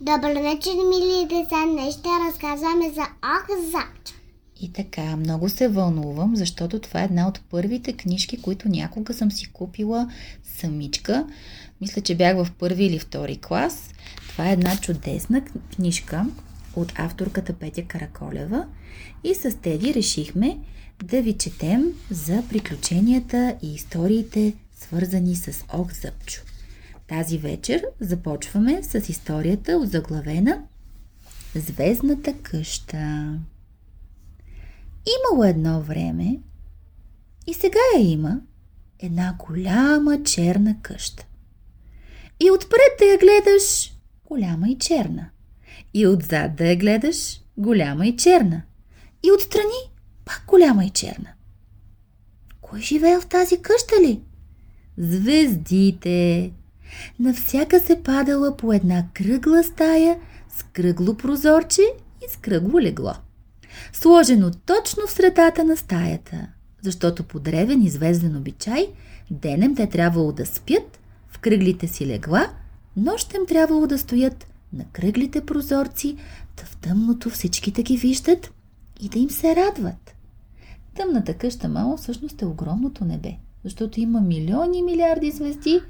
Добър вечер, мили деца! Днес ще разказваме за Ахзач. И така, много се вълнувам, защото това е една от първите книжки, които някога съм си купила самичка. Мисля, че бях в първи или втори клас. Това е една чудесна книжка от авторката Петя Караколева и с Теди решихме да ви четем за приключенията и историите, свързани с Ох Зъбчо. Тази вечер започваме с историята от заглавена Звездната къща. Имало едно време и сега я има една голяма черна къща. И отпред да я гледаш, голяма и черна. И отзад да я гледаш, голяма и черна. И отстрани, пак голяма и черна. Кой живее в тази къща ли? Звездите. Навсяка се падала по една кръгла стая с кръгло прозорче и с кръгло легло. Сложено точно в средата на стаята, защото по древен известен обичай денем те трябвало да спят в кръглите си легла, нощем трябвало да стоят на кръглите прозорци, да в тъмното всички да ги виждат и да им се радват. Тъмната къща мало всъщност е огромното небе, защото има милиони милиарди звезди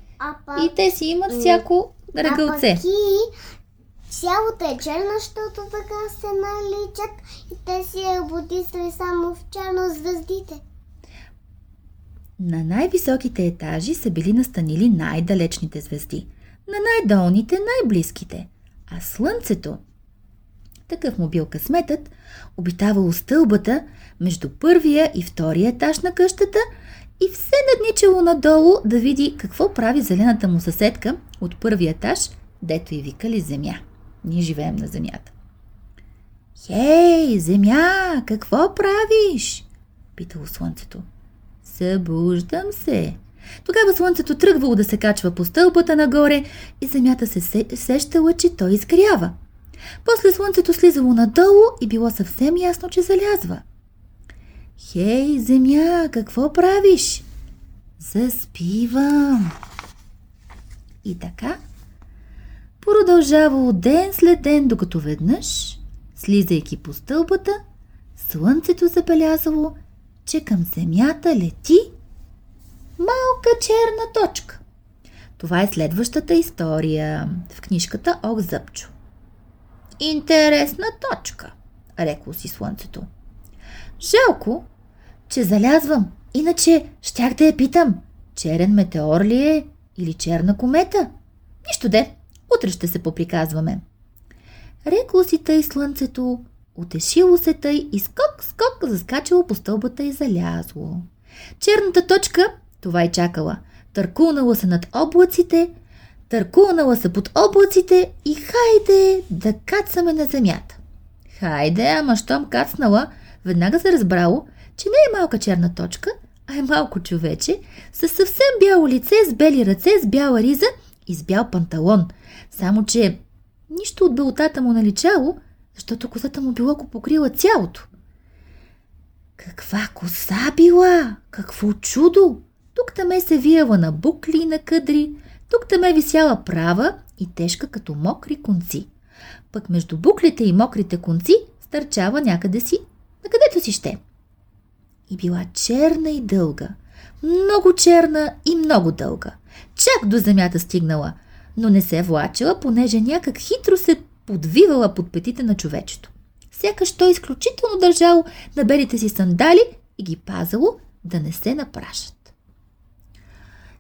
пък, и те си имат всяко а ръгълце. и цялото е черно, защото така се наличат. И те си е будисали само в черно звездите. На най-високите етажи са били настанили най-далечните звезди, на най-долните най-близките, а Слънцето, такъв му бил късметът, обитавало стълбата между първия и втория етаж на къщата и все надничало надолу да види какво прави зелената му съседка от първия етаж, дето и викали земя. Ние живеем на земята. Хей, земя, какво правиш? Питало слънцето. Събуждам се. Тогава слънцето тръгвало да се качва по стълбата нагоре и земята се се- сещала, че той изгрява. После слънцето слизало надолу и било съвсем ясно, че залязва. Хей, земя, какво правиш? Заспивам. И така, продължавало ден след ден, докато веднъж, слизайки по стълбата, слънцето забелязало, че към земята лети малка черна точка. Това е следващата история в книжката Ох Зъбчо. Интересна точка, рекло си слънцето. Жалко, че залязвам, иначе щях да я питам, черен метеор ли е или черна комета? Нищо де, утре ще се поприказваме. Рекло си тъй слънцето, утешило се тъй и скок-скок заскачало по стълбата и залязло. Черната точка, това и чакала, търкулнала се над облаците, търкулнала се под облаците и хайде да кацаме на земята. Хайде, ама щом кацнала, веднага се разбрало, че не е малка черна точка, а е малко човече, с съвсем бяло лице, с бели ръце, с бяла риза и с бял панталон. Само, че нищо от белотата му наличало, защото косата му било го покрила цялото. Каква коса била! Какво чудо! Тук таме се вияла на букли и на къдри, тук таме висяла права и тежка като мокри конци. Пък между буклите и мокрите конци стърчава някъде си, на където си ще. И била черна и дълга, много черна и много дълга. Чак до земята стигнала, но не се влачила, понеже някак хитро се подвивала под петите на човечето. Сякаш той изключително държало на белите си сандали и ги пазало да не се напрашат.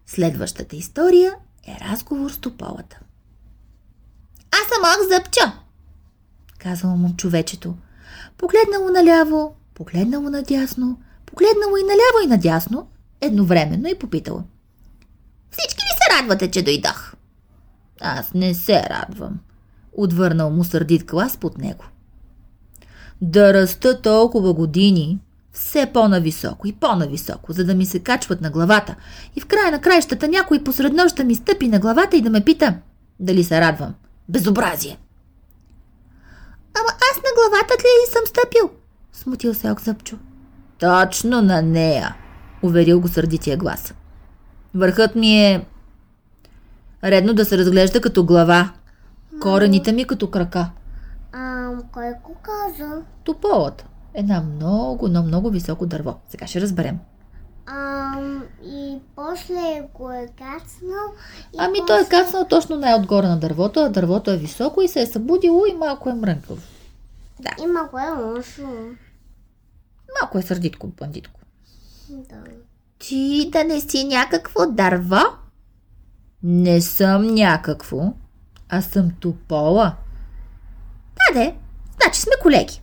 Следващата история е разговор с тополата. Аз съм Ох Зъбчо, казало му човечето. Погледнало наляво, погледнало надясно, погледнало и наляво и надясно, едновременно и попитало. Всички ли се радвате, че дойдох? Аз не се радвам, отвърнал му сърдит глас под него. Да раста толкова години, все по-нависоко и по-нависоко, за да ми се качват на главата. И в края на краищата някой посред нощ да ми стъпи на главата и да ме пита дали се радвам. Безобразие! Ама аз на главата ли съм стъпил? Смутил се Окзъпчо. Точно на нея, уверил го сърдития глас. Върхът ми е редно да се разглежда като глава. Корените ми като крака. А, кой го каза? Тополата. Една много, но много високо дърво. Сега ще разберем. А, и после го е кацнал. И Ами после... той е кацнал точно най-отгоре на дървото, а дървото е високо и се е събудило и малко е мрънкал. Има го е лошо. Малко е сърдитко, бандитко. Да. Ти да не си някакво дърво? Не съм някакво, а съм топола. Да, де, значи сме колеги.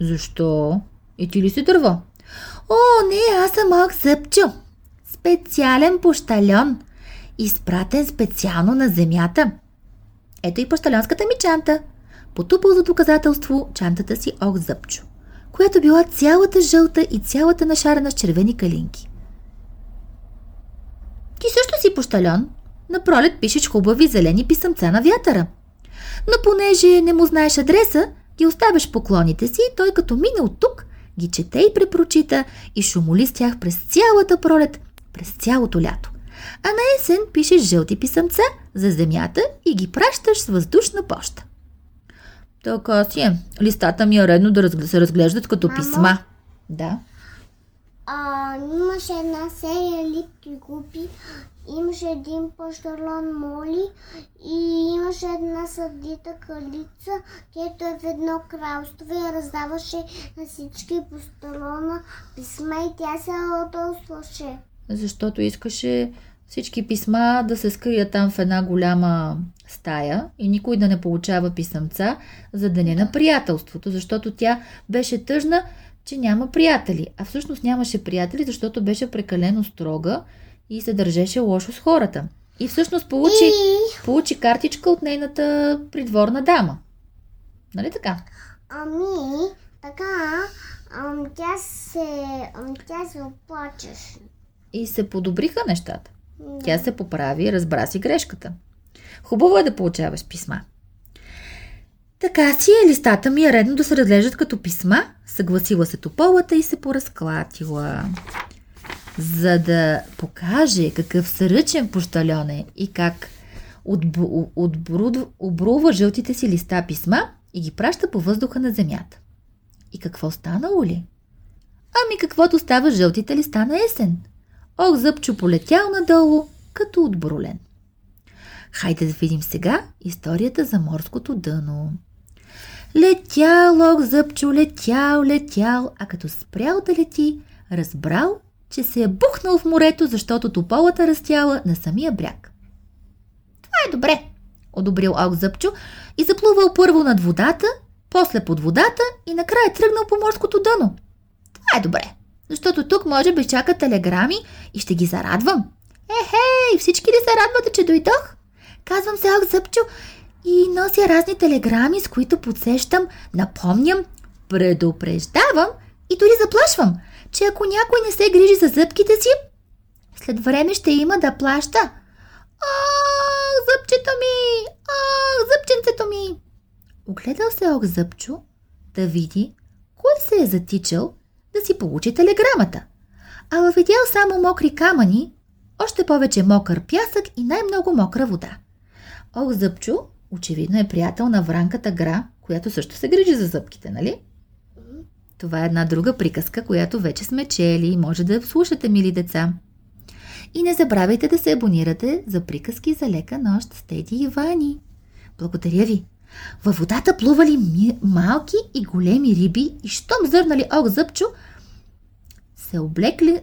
Защо? И ти ли си дърво? О, не, аз съм малък зъбчо. Специален пощальон. Изпратен специално на земята. Ето и пощальонската ми чанта. Потупал за доказателство чантата си ох зъбчо, която била цялата жълта и цялата нашарена с червени калинки. Ти също си пощальон. На пролет пишеш хубави зелени писъмца на вятъра. Но понеже не му знаеш адреса, ги оставяш поклоните си и той като мине от тук, ги чете и препрочита и шумоли с тях през цялата пролет, през цялото лято. А на есен пишеш жълти писъмца за земята и ги пращаш с въздушна поща. Така си е. Листата ми е редно да се разглеждат като Мамо? писма. Да. А, имаше една серия липки купи, имаше един пощалон Моли и имаше една сърдита кралица, където е в едно кралство и раздаваше на всички пощалона писма и тя се ядосваше. Защото искаше всички писма да се скрият там в една голяма стая и никой да не получава писъмца за деня на приятелството, защото тя беше тъжна, че няма приятели. А всъщност нямаше приятели, защото беше прекалено строга и се държеше лошо с хората. И всъщност получи, И, получи картичка от нейната придворна дама. Нали така? ами, така, ам, тя се, ам, тя се оплачеше. И се подобриха нещата. Да. Тя се поправи разбра си грешката. Хубаво е да получаваш писма. Така си е, листата ми е редно да се разглеждат като писма, съгласила се тополата и се поразклатила. За да покаже какъв сръчен пощальон е и как обрува жълтите си листа писма и ги праща по въздуха на земята. И какво станало ли? Ами каквото става жълтите листа на есен. Ох, зъбчо полетял надолу, като отбрулен. Хайде да видим сега историята за морското дъно. Летял, ох, зъбчо, летял, летял, а като спрял да лети, разбрал, че се е бухнал в морето, защото тополата растяла на самия бряг. Това е добре, одобрил ох зъбчо и заплувал първо над водата, после под водата и накрая тръгнал по морското дъно. Това е добре, защото тук може би чакат телеграми и ще ги зарадвам. Ехей, всички ли се радвате, че дойдох? Казвам се Ох Зъбчо и нося разни телеграми, с които подсещам, напомням, предупреждавам и дори заплашвам, че ако някой не се грижи за зъбките си, след време ще има да плаща. Ах, зъбчето ми! Ах, зъбченцето ми! Огледал се Ох Зъбчо да види кой се е затичал да си получи телеграмата. А видял само мокри камъни, още повече мокър пясък и най-много мокра вода. Ох, Зъбчо, очевидно е приятел на Вранката Гра, която също се грижи за зъбките, нали? Това е една друга приказка, която вече сме чели и може да слушате, мили деца. И не забравяйте да се абонирате за приказки за лека нощ с Теди и Вани. Благодаря ви! Във водата плували ми... малки и големи риби и щом зърнали ох зъбчо, се облекли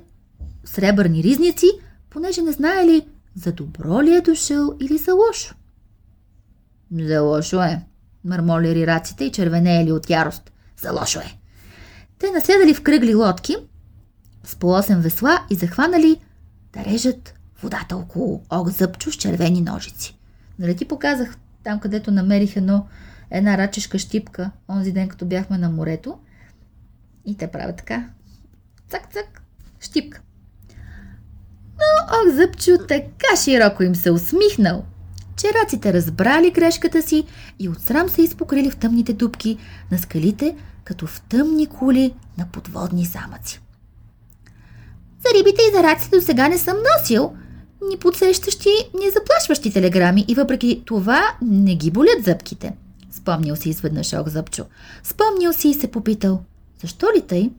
сребърни ризници, понеже не знаели за добро ли е дошъл или за лошо. За лошо е, мърмоли раците и червенеели от ярост. За лошо е. Те наседали в кръгли лодки с по 8 весла и захванали да режат водата около ог зъбчо с червени ножици. Нали ти показах там, където намерих едно, една рачешка щипка, онзи ден, като бяхме на морето. И те правят така. Цак-цак, щипка. Но ох, зъбчо така широко им се усмихнал, че раците разбрали грешката си и от срам се изпокрили в тъмните дубки на скалите, като в тъмни кули на подводни замъци. За рибите и за раците до сега не съм носил, ни подсещащи, ни заплашващи телеграми и въпреки това не ги болят зъбките. Спомнил си изведнъж Ох Зъбчо. Спомнил си и се попитал, защо ли тъй?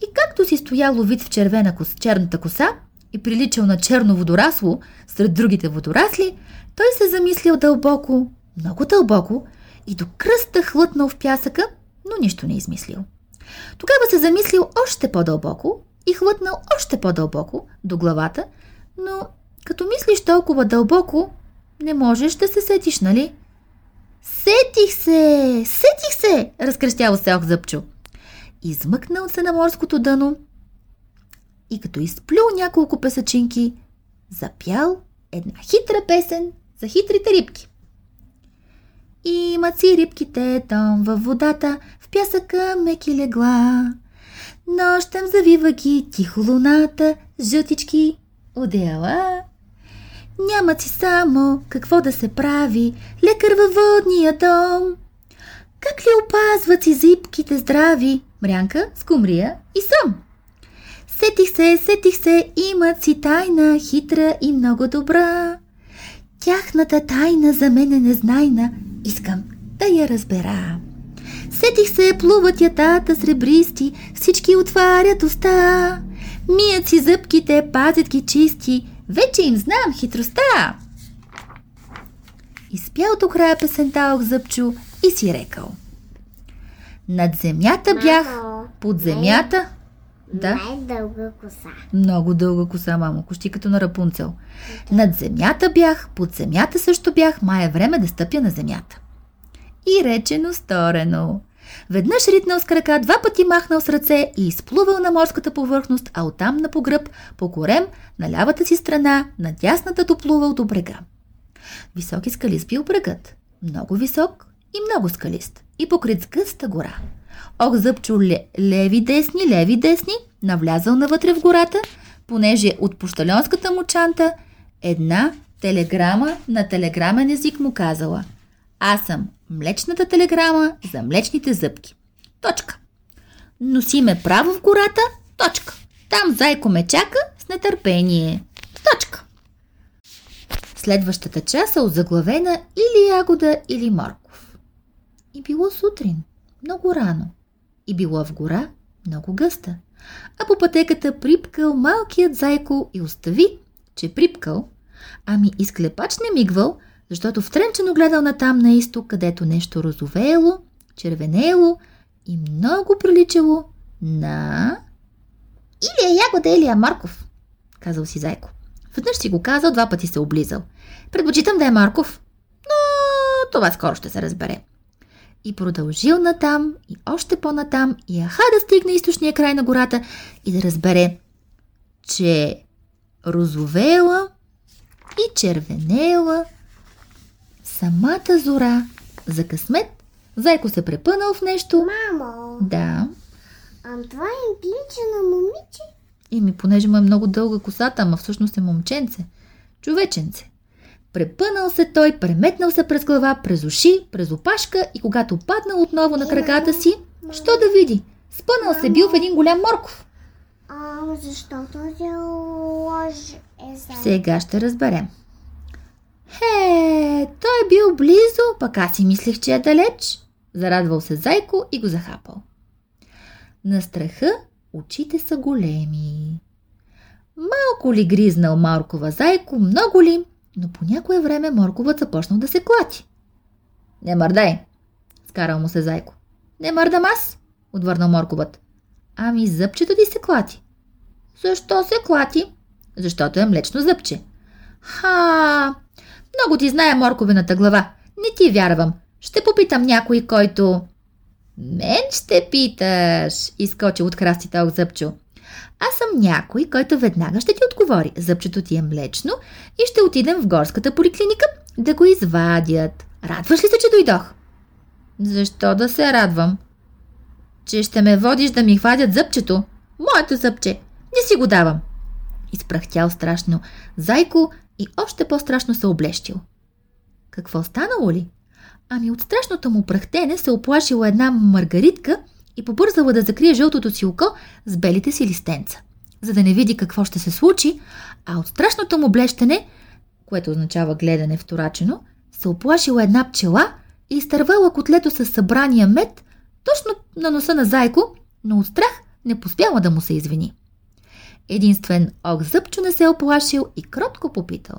И както си стоял вид в червена кос, черната коса и приличал на черно водорасло сред другите водорасли, той се замислил дълбоко, много дълбоко и до кръста хлътнал в пясъка, но нищо не измислил. Тогава се замислил още по-дълбоко и хлътнал още по-дълбоко до главата, но като мислиш толкова дълбоко, не можеш да се сетиш, нали? Сетих се! Сетих се! Разкръщял се Ох Зъбчо. Измъкнал се на морското дъно и като изплюл няколко песачинки, запял една хитра песен за хитрите рибки. И имат си рибките там във водата, в пясъка меки легла. Нощем завива ги тихо луната, жълтички одеяла. Нямат си само какво да се прави, лекар във водния дом. Как ли опазват си зипките здрави, мрянка, скумрия и сом? Сетих се, сетих се, имат си тайна, хитра и много добра. Тяхната тайна за мен е незнайна, искам да я разбера. Сетих се, плуват ятата сребристи, всички отварят уста. Мият си зъбките, пазят ги чисти, вече им знам хитростта. Изпял до края песента Ох Зъбчо и си рекал. Над земята бях, под земята... Да, Най-дълга коса. много дълга коса, мамо, почти като на Рапунцел. Над земята бях, под земята също бях, май е време да стъпя на земята. И речено сторено. Веднъж ритнал с крака, два пъти махнал с ръце и изплувал на морската повърхност, а оттам на погръб, по корем, на лявата си страна, на дясната доплувал до брега. Високи скалист бил брегът. Много висок и много скалист. И покрит с гъста гора. Ох, зъбчо ле, леви десни, леви десни, навлязал навътре в гората, понеже от пощалионската му чанта една телеграма на телеграмен език му казала Аз съм млечната телеграма за млечните зъбки. Точка. Носи ме право в гората. Точка. Там зайко ме чака с нетърпение. Точка. Следващата част е озаглавена или ягода, или морков. И било сутрин, много рано. И било в гора, много гъста. А по пътеката припкал малкият зайко и остави, че припкал, ами и склепач не мигвал, защото втренчено гледал натам на изток, където нещо розовеело, червенеело и много приличало на... Или е ягода, или е Марков, казал си Зайко. Веднъж си го казал, два пъти се облизал. Предпочитам да е Марков, но това скоро ще се разбере. И продължил натам, и още по-натам, и аха да стигне източния край на гората и да разбере, че розовела и червенела самата зора. За късмет, зайко се препънал в нещо. Мамо, Да, а това им прилича на момиче? и ми понеже му е много дълга косата, ама всъщност е момченце. Човеченце. Препънал се той, преметнал се през глава, през уши, през опашка и когато паднал отново на краката си, що да види? Спънал се бил в един голям морков. А, защо този лъж е за... Сега ще разберем. Хе, той бил близо, пък аз си мислех, че е далеч. Зарадвал се зайко и го захапал. На страха очите са големи. Малко ли гризнал Маркова зайко, много ли, но по някое време Морковът започнал да се клати. Не мърдай, скарал му се зайко. Не мърдам аз, отвърнал Морковът. Ами зъбчето ти се клати. Защо се клати? Защото е млечно зъбче. Ха, много ти знае морковената глава. Не ти вярвам. Ще попитам някой, който... Мен ще питаш, изкочи от храстите ох зъбчо. Аз съм някой, който веднага ще ти отговори. Зъбчето ти е млечно и ще отидем в горската поликлиника да го извадят. Радваш ли се, че дойдох? Защо да се радвам? Че ще ме водиш да ми хвадят зъбчето. Моето зъбче. Не си го давам. Изпрахтял страшно зайко и още по-страшно се облещил. Какво станало ли? Ами от страшното му прахтене се оплашила една маргаритка и побързала да закрие жълтото си око с белите си листенца. за да не види какво ще се случи, а от страшното му блещане, което означава гледане вторачено, се оплашила една пчела и изтървала котлето с събрания мед точно на носа на Зайко, но от страх не поспяла да му се извини. Единствен ок зъбчо не се е оплашил и кротко попитал.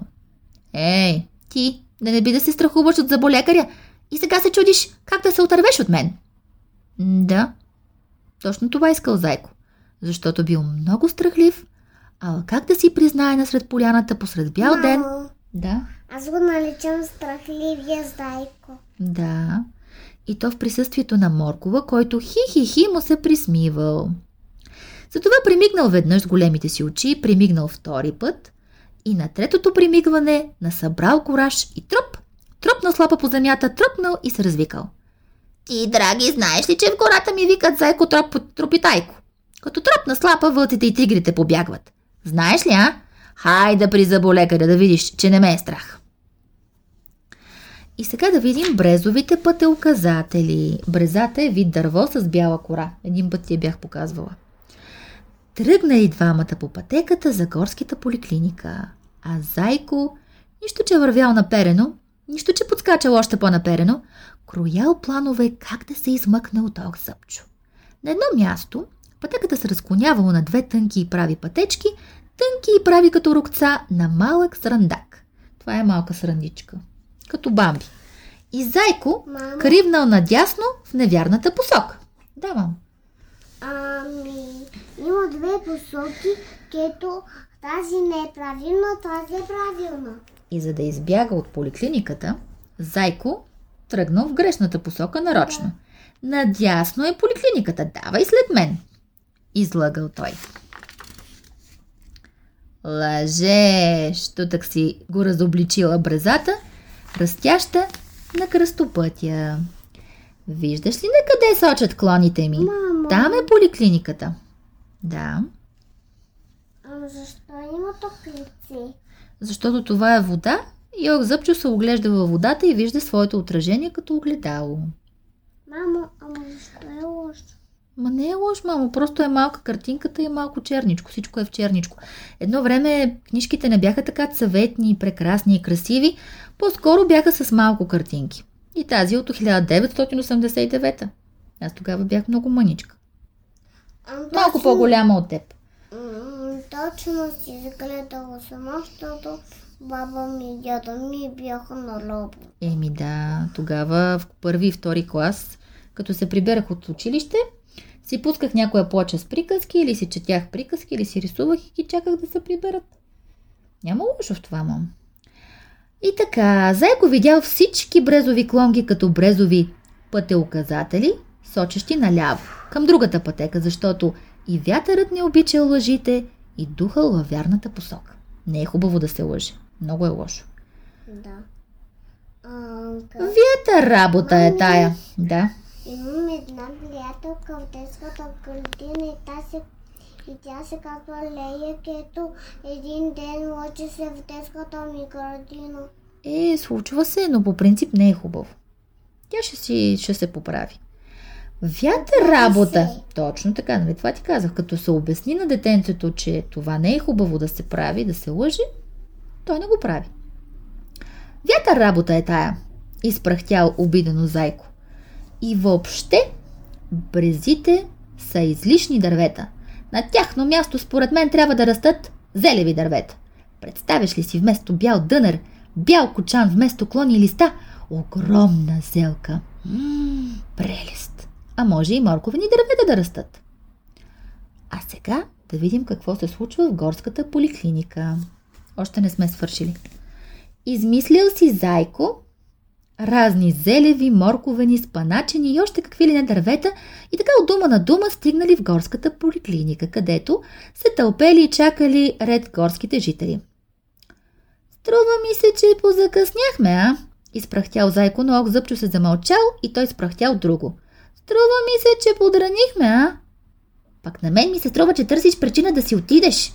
Ей, ти, да не би да се страхуваш от заболекаря и сега се чудиш как да се отървеш от мен. Да, точно това искал Зайко, защото бил много страхлив, а как да си признае насред поляната посред бял Мамо, ден? Да, Аз го наричам страхливия зайко. да. И то в присъствието на Моркова, който хи-хи-хи му се присмивал. Затова примигнал веднъж с големите си очи, примигнал втори път и на третото примигване насъбрал кораж и троп, тропнал слапа по земята, тропнал и се развикал. Ти, драги, знаеш ли, че в гората ми викат зайко троп, тропитайко? Като тропна слапа, вълците и тигрите побягват. Знаеш ли, а? Хайде при заболекаря да видиш, че не ме е страх. И сега да видим брезовите пътеуказатели. Брезата е вид дърво с бяла кора. Един път ти я бях показвала. Тръгнали двамата по пътеката за горската поликлиника. А Зайко, нищо че вървял наперено, нищо че подскачал още по-наперено, кроял планове как да се измъкне от ок зъбчо. На едно място пътеката се разклонявала на две тънки и прави пътечки, тънки и прави като рукца на малък срандак. Това е малка срандичка. Като бамби. И Зайко Мамо? кривнал надясно в невярната посока. Да, мам. Ами, има две посоки, където тази не е правилна, тази е правилна. И за да избяга от поликлиниката, Зайко тръгнал в грешната посока нарочно. Надясно е поликлиниката, давай след мен. Излагал той. Лъжеш, тутък си го разобличила брезата, растяща на кръстопътя. Виждаш ли на къде сочат клоните ми? Мамо. Там е поликлиниката. Да, Ама защо има топлици? защото това е вода и Ок Зъбчо се оглежда във водата и вижда своето отражение като огледало. Мамо, ама защо е лошо? Ма не е лош, мамо, просто е малка картинката и е малко черничко. Всичко е в черничко. Едно време книжките не бяха така цветни, прекрасни и красиви, по-скоро бяха с малко картинки. И тази от 1989. Аз тогава бях много мъничка. Малко точно- по-голяма от теб. Точно си изгледала сама, защото баба ми и дядо ми бяха на лобо. Еми да, тогава в първи и втори клас, като се приберах от училище, си пусках някоя плоча с приказки или си четях приказки или си рисувах и ги чаках да се приберат. Няма лошо в това, мам. И така, Зайко видял всички брезови клонги като брезови пътеуказатели, сочещи наляво, към другата пътека, защото и вятърът не обичал лъжите и духал във вярната посока. Не е хубаво да се лъже. Много е лошо. Да. А, как... Вята работа е тая. Да. Имам една приятелка в детската градина и тя се, и тя се казва Лея, където един ден лъчи се в детската ми градина. Е, случва се, но по принцип не е хубаво. Тя ще си, ще се поправи. Поправи работа. се. Точно така, нали? Това ти казах. Като се обясни на детенцето, че това не е хубаво да се прави, да се лъжи, той не го прави. Вята работа е тая, изпрахтял обидено зайко. И въобще, брезите са излишни дървета. На тяхно място, според мен, трябва да растат зелеви дървета. Представяш ли си вместо бял дънер, бял кочан вместо клони листа, огромна зелка. Ммм, прелест. А може и морковени дървета да растат. А сега да видим какво се случва в горската поликлиника. Още не сме свършили. Измислил си зайко разни зелеви, морковени, спаначени и още какви ли не дървета и така от дума на дума стигнали в горската поликлиника, където се тълпели и чакали ред горските жители. Струва ми се, че позакъсняхме, а? Изпрахтял зайко, но ок зъбчо се замълчал и той спрахтял друго. Струва ми се, че подранихме, а? Пак на мен ми се струва, че търсиш причина да си отидеш.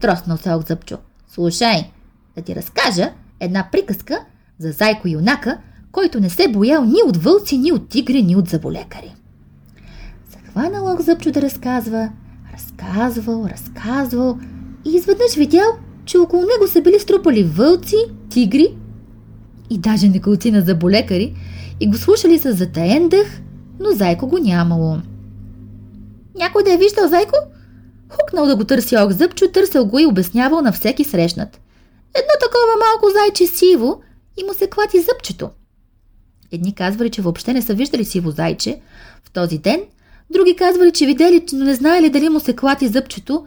Троснал се ок зъбчо. Слушай, да ти разкажа една приказка за зайко юнака, който не се боял ни от вълци, ни от тигри, ни от заболекари. Захванал ок зъбчо да разказва, Разказвал, разказвал и изведнъж видял, че около него са били струпали вълци, тигри и даже неколцина заболекари и го слушали с затаен дъх, но Зайко го нямало. Някой да е виждал Зайко? Хукнал да го търси ох зъбчо, търсил го и обяснявал на всеки срещнат. Едно такова малко зайче сиво и му се клати зъбчето. Едни казвали, че въобще не са виждали сиво зайче в този ден, други казвали, че видели, но не знаели дали му се клати зъбчето,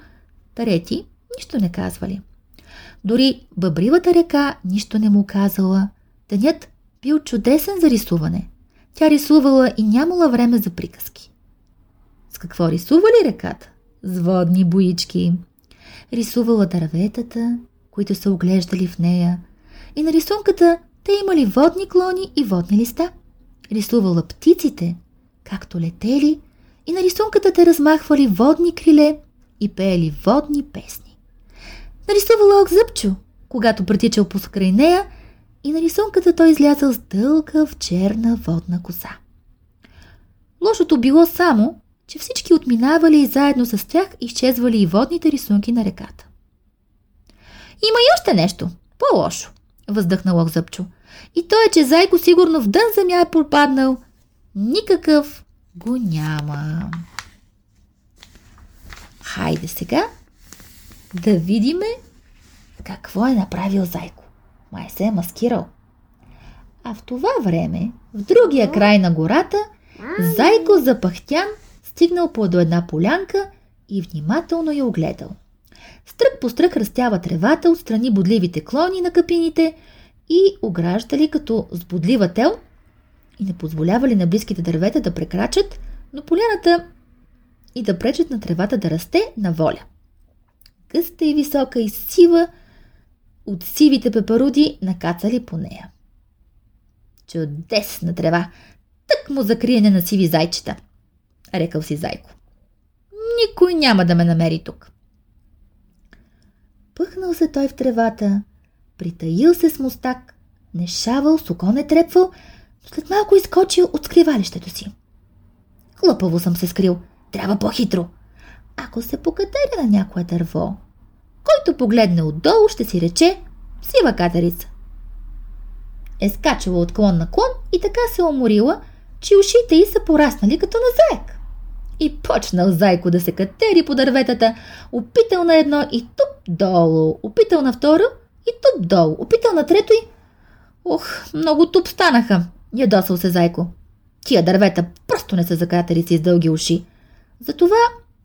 трети нищо не казвали. Дори бъбривата река нищо не му казала. Денят бил чудесен за рисуване. Тя рисувала и нямала време за приказки. С какво рисували реката? С водни боички. Рисувала дърветата, които са оглеждали в нея. И на рисунката те имали водни клони и водни листа. Рисувала птиците, както летели, и на рисунката те размахвали водни криле и пеели водни песни. Нарисувала ок зъбчо, когато претичал покрай нея и на рисунката той излязъл с дълга в черна водна коса. Лошото било само, че всички отминавали и заедно с тях изчезвали и водните рисунки на реката. Има и още нещо, по-лошо, въздъхна Зъбчо. И то е, че Зайко сигурно в дън земя е пропаднал. Никакъв го няма. Хайде сега да видиме какво е направил Зайко. Май се е маскирал. А в това време, в другия край на гората, Зайко запахтян стигнал по до една полянка и внимателно я огледал. Стрък по стрък растява тревата, отстрани бодливите клони на капините и ограждали като с тел и не позволявали на близките дървета да прекрачат, но поляната и да пречат на тревата да расте на воля. Гъста и висока и сива от сивите пепаруди накацали по нея. Чудесна трева! Тък му за на сиви зайчета, рекал си зайко. Никой няма да ме намери тук. Пъхнал се той в тревата, притаил се с мустак, не шавал, соко не трепвал, след малко изкочил от скривалището си. Глупаво съм се скрил, трябва по-хитро. Ако се покатеря на някое дърво, който погледне отдолу, ще си рече сива катерица. Е скачала от клон на клон и така се уморила, че ушите й са пораснали като на заек. И почнал зайко да се катери по дърветата, опитал на едно и туп долу, опитал на второ и туп долу, опитал на трето и... Ох, много туп станаха, ядосал се зайко. Тия дървета просто не са за катерици с дълги уши. Затова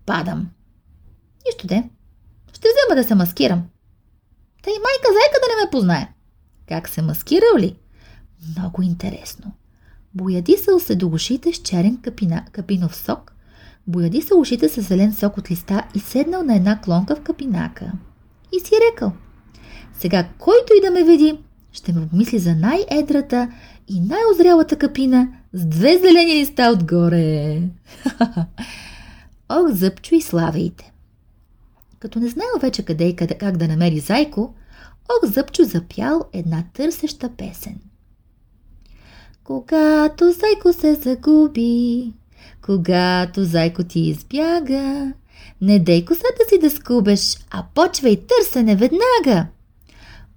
падам. Нищо де. Ще взема да се маскирам. Та и майка зайка да не ме познае. Как се маскирал ли? Много интересно. Боядисал се до ушите с черен капина, капинов сок, бояди се ушите с зелен сок от листа и седнал на една клонка в капинака. И си рекал, сега който и да ме види, ще ме помисли за най-едрата и най-озрялата капина с две зелени листа отгоре. Ох, зъбчо и славейте! Като не знаел вече къде и къде, как да намери зайко, Ох, Зъбчо запял една търсеща песен. Когато зайко се загуби, когато зайко ти избяга, не дей косата си да скубеш, а почвай търсене веднага.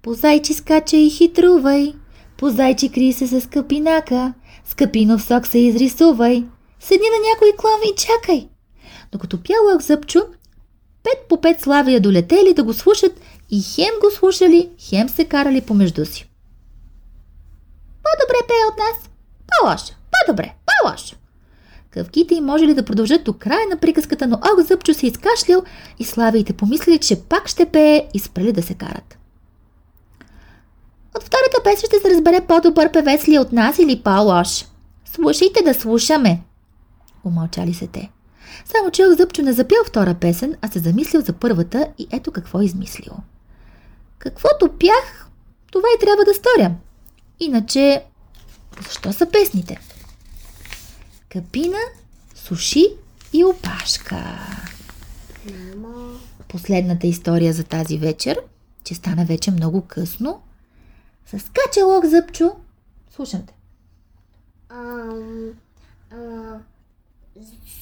По зайчи скача и хитрувай, по зайчи кри се с капинака, с сок се изрисувай, седни на някой клон и чакай. Докато пял Зъбчо, пет по пет славия долетели да го слушат и хем го слушали, хем се карали помежду си. По-добре пее от нас, по-лошо, по-добре, по-лошо. Къвките им може ли да продължат до края на приказката, но Ог Зъбчо се изкашлял и славиите помислили, че пак ще пее и спрели да се карат. От втората песен ще се разбере по-добър певец ли е от нас или по-лош. Слушайте да слушаме. Умълчали се те. Само че Зъбчо не запил втора песен, а се замислил за първата и ето какво измислил. Каквото пях, това и трябва да сторя. Иначе, защо са песните? Капина, суши и опашка. Мамо. Последната история за тази вечер, че стана вече много късно. С качалок зъбчо. Слушам те. Ам, а,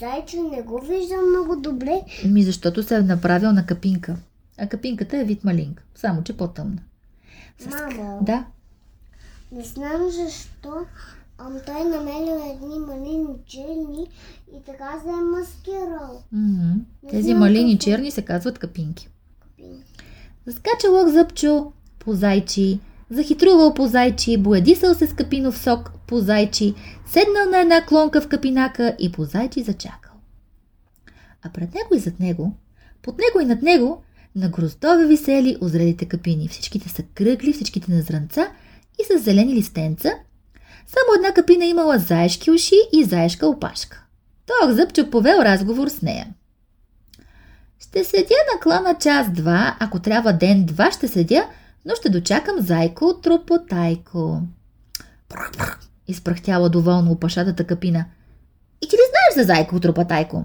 Зайче не го виждам много добре. Ми защото се е направил на капинка. А капинката е вид малинка, само че по-тъмна. С- Мамо. Да. Не знам защо. Ам той намерил едни малини черни и така се е маскирал. Не Тези малини какво. черни се казват капинки. Капин. Заскача лък зъбчо по зайчи, захитрувал по зайчи, боядисал се с капинов сок по зайчи, седнал на една клонка в капинака и по зайчи зачакал. А пред него и зад него, под него и над него, на гроздове висели озрелите капини. Всичките са кръгли, всичките на зранца и с зелени листенца. Само една капина имала заешки уши и заешка опашка. Той зъбчо повел разговор с нея. Ще седя на клана час-два, ако трябва ден-два ще седя, но ще дочакам зайко тропотайко. Изпрахтяла доволно опашатата капина. И ти ли знаеш за зайко тропотайко?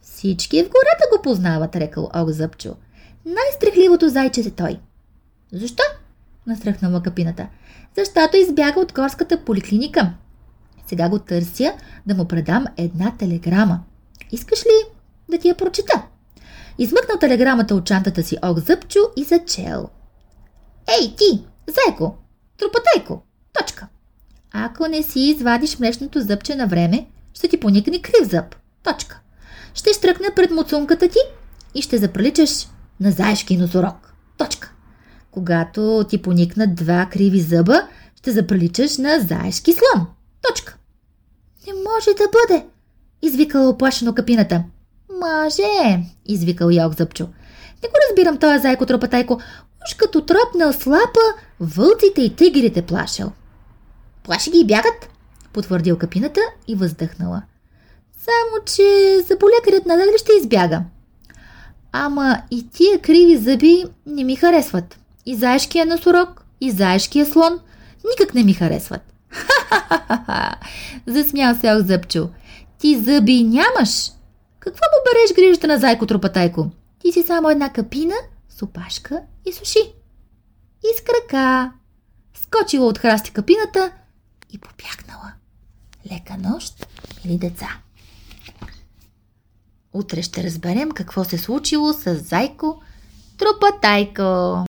Всички в гората го познават, рекал Ог Зъбчо. Най-стрехливото зайче е той. Защо? Настръхнала капината. Защото избяга от горската поликлиника. Сега го търся да му предам една телеграма. Искаш ли да ти я прочета? Измъкнал телеграмата от чантата си Ог Зъбчо и зачел. Ей, ти, зайко, тропотайко, точка. Ако не си извадиш млечното зъбче на време, ще ти поникне крив зъб, точка. Ще штръкна пред муцунката ти и ще заприличаш на заешки носорог, точка. Когато ти поникнат два криви зъба, ще заприличаш на заешки слон, точка. Не може да бъде, извикала оплашено капината. Може, извикал Йог Зъбчо. Не го разбирам този зайко тропатайко. Уж като тропнал слапа, вълците и тигрите плашал. Плаши ги и бягат, потвърдил капината и въздъхнала. Само, че заболекарят надали ще избяга. Ама и тия криви зъби не ми харесват. И заешкия носорог, и заешкия слон никак не ми харесват. Ха-ха-ха-ха! Засмял се Ох Зъбчо. Ти зъби нямаш, какво му береш грижата на зайко тропатайко? Ти си само една капина с опашка и суши. И. Скочила от храсти капината и побягнала. Лека нощ, мили деца. Утре ще разберем какво се случило с зайко тропатайко.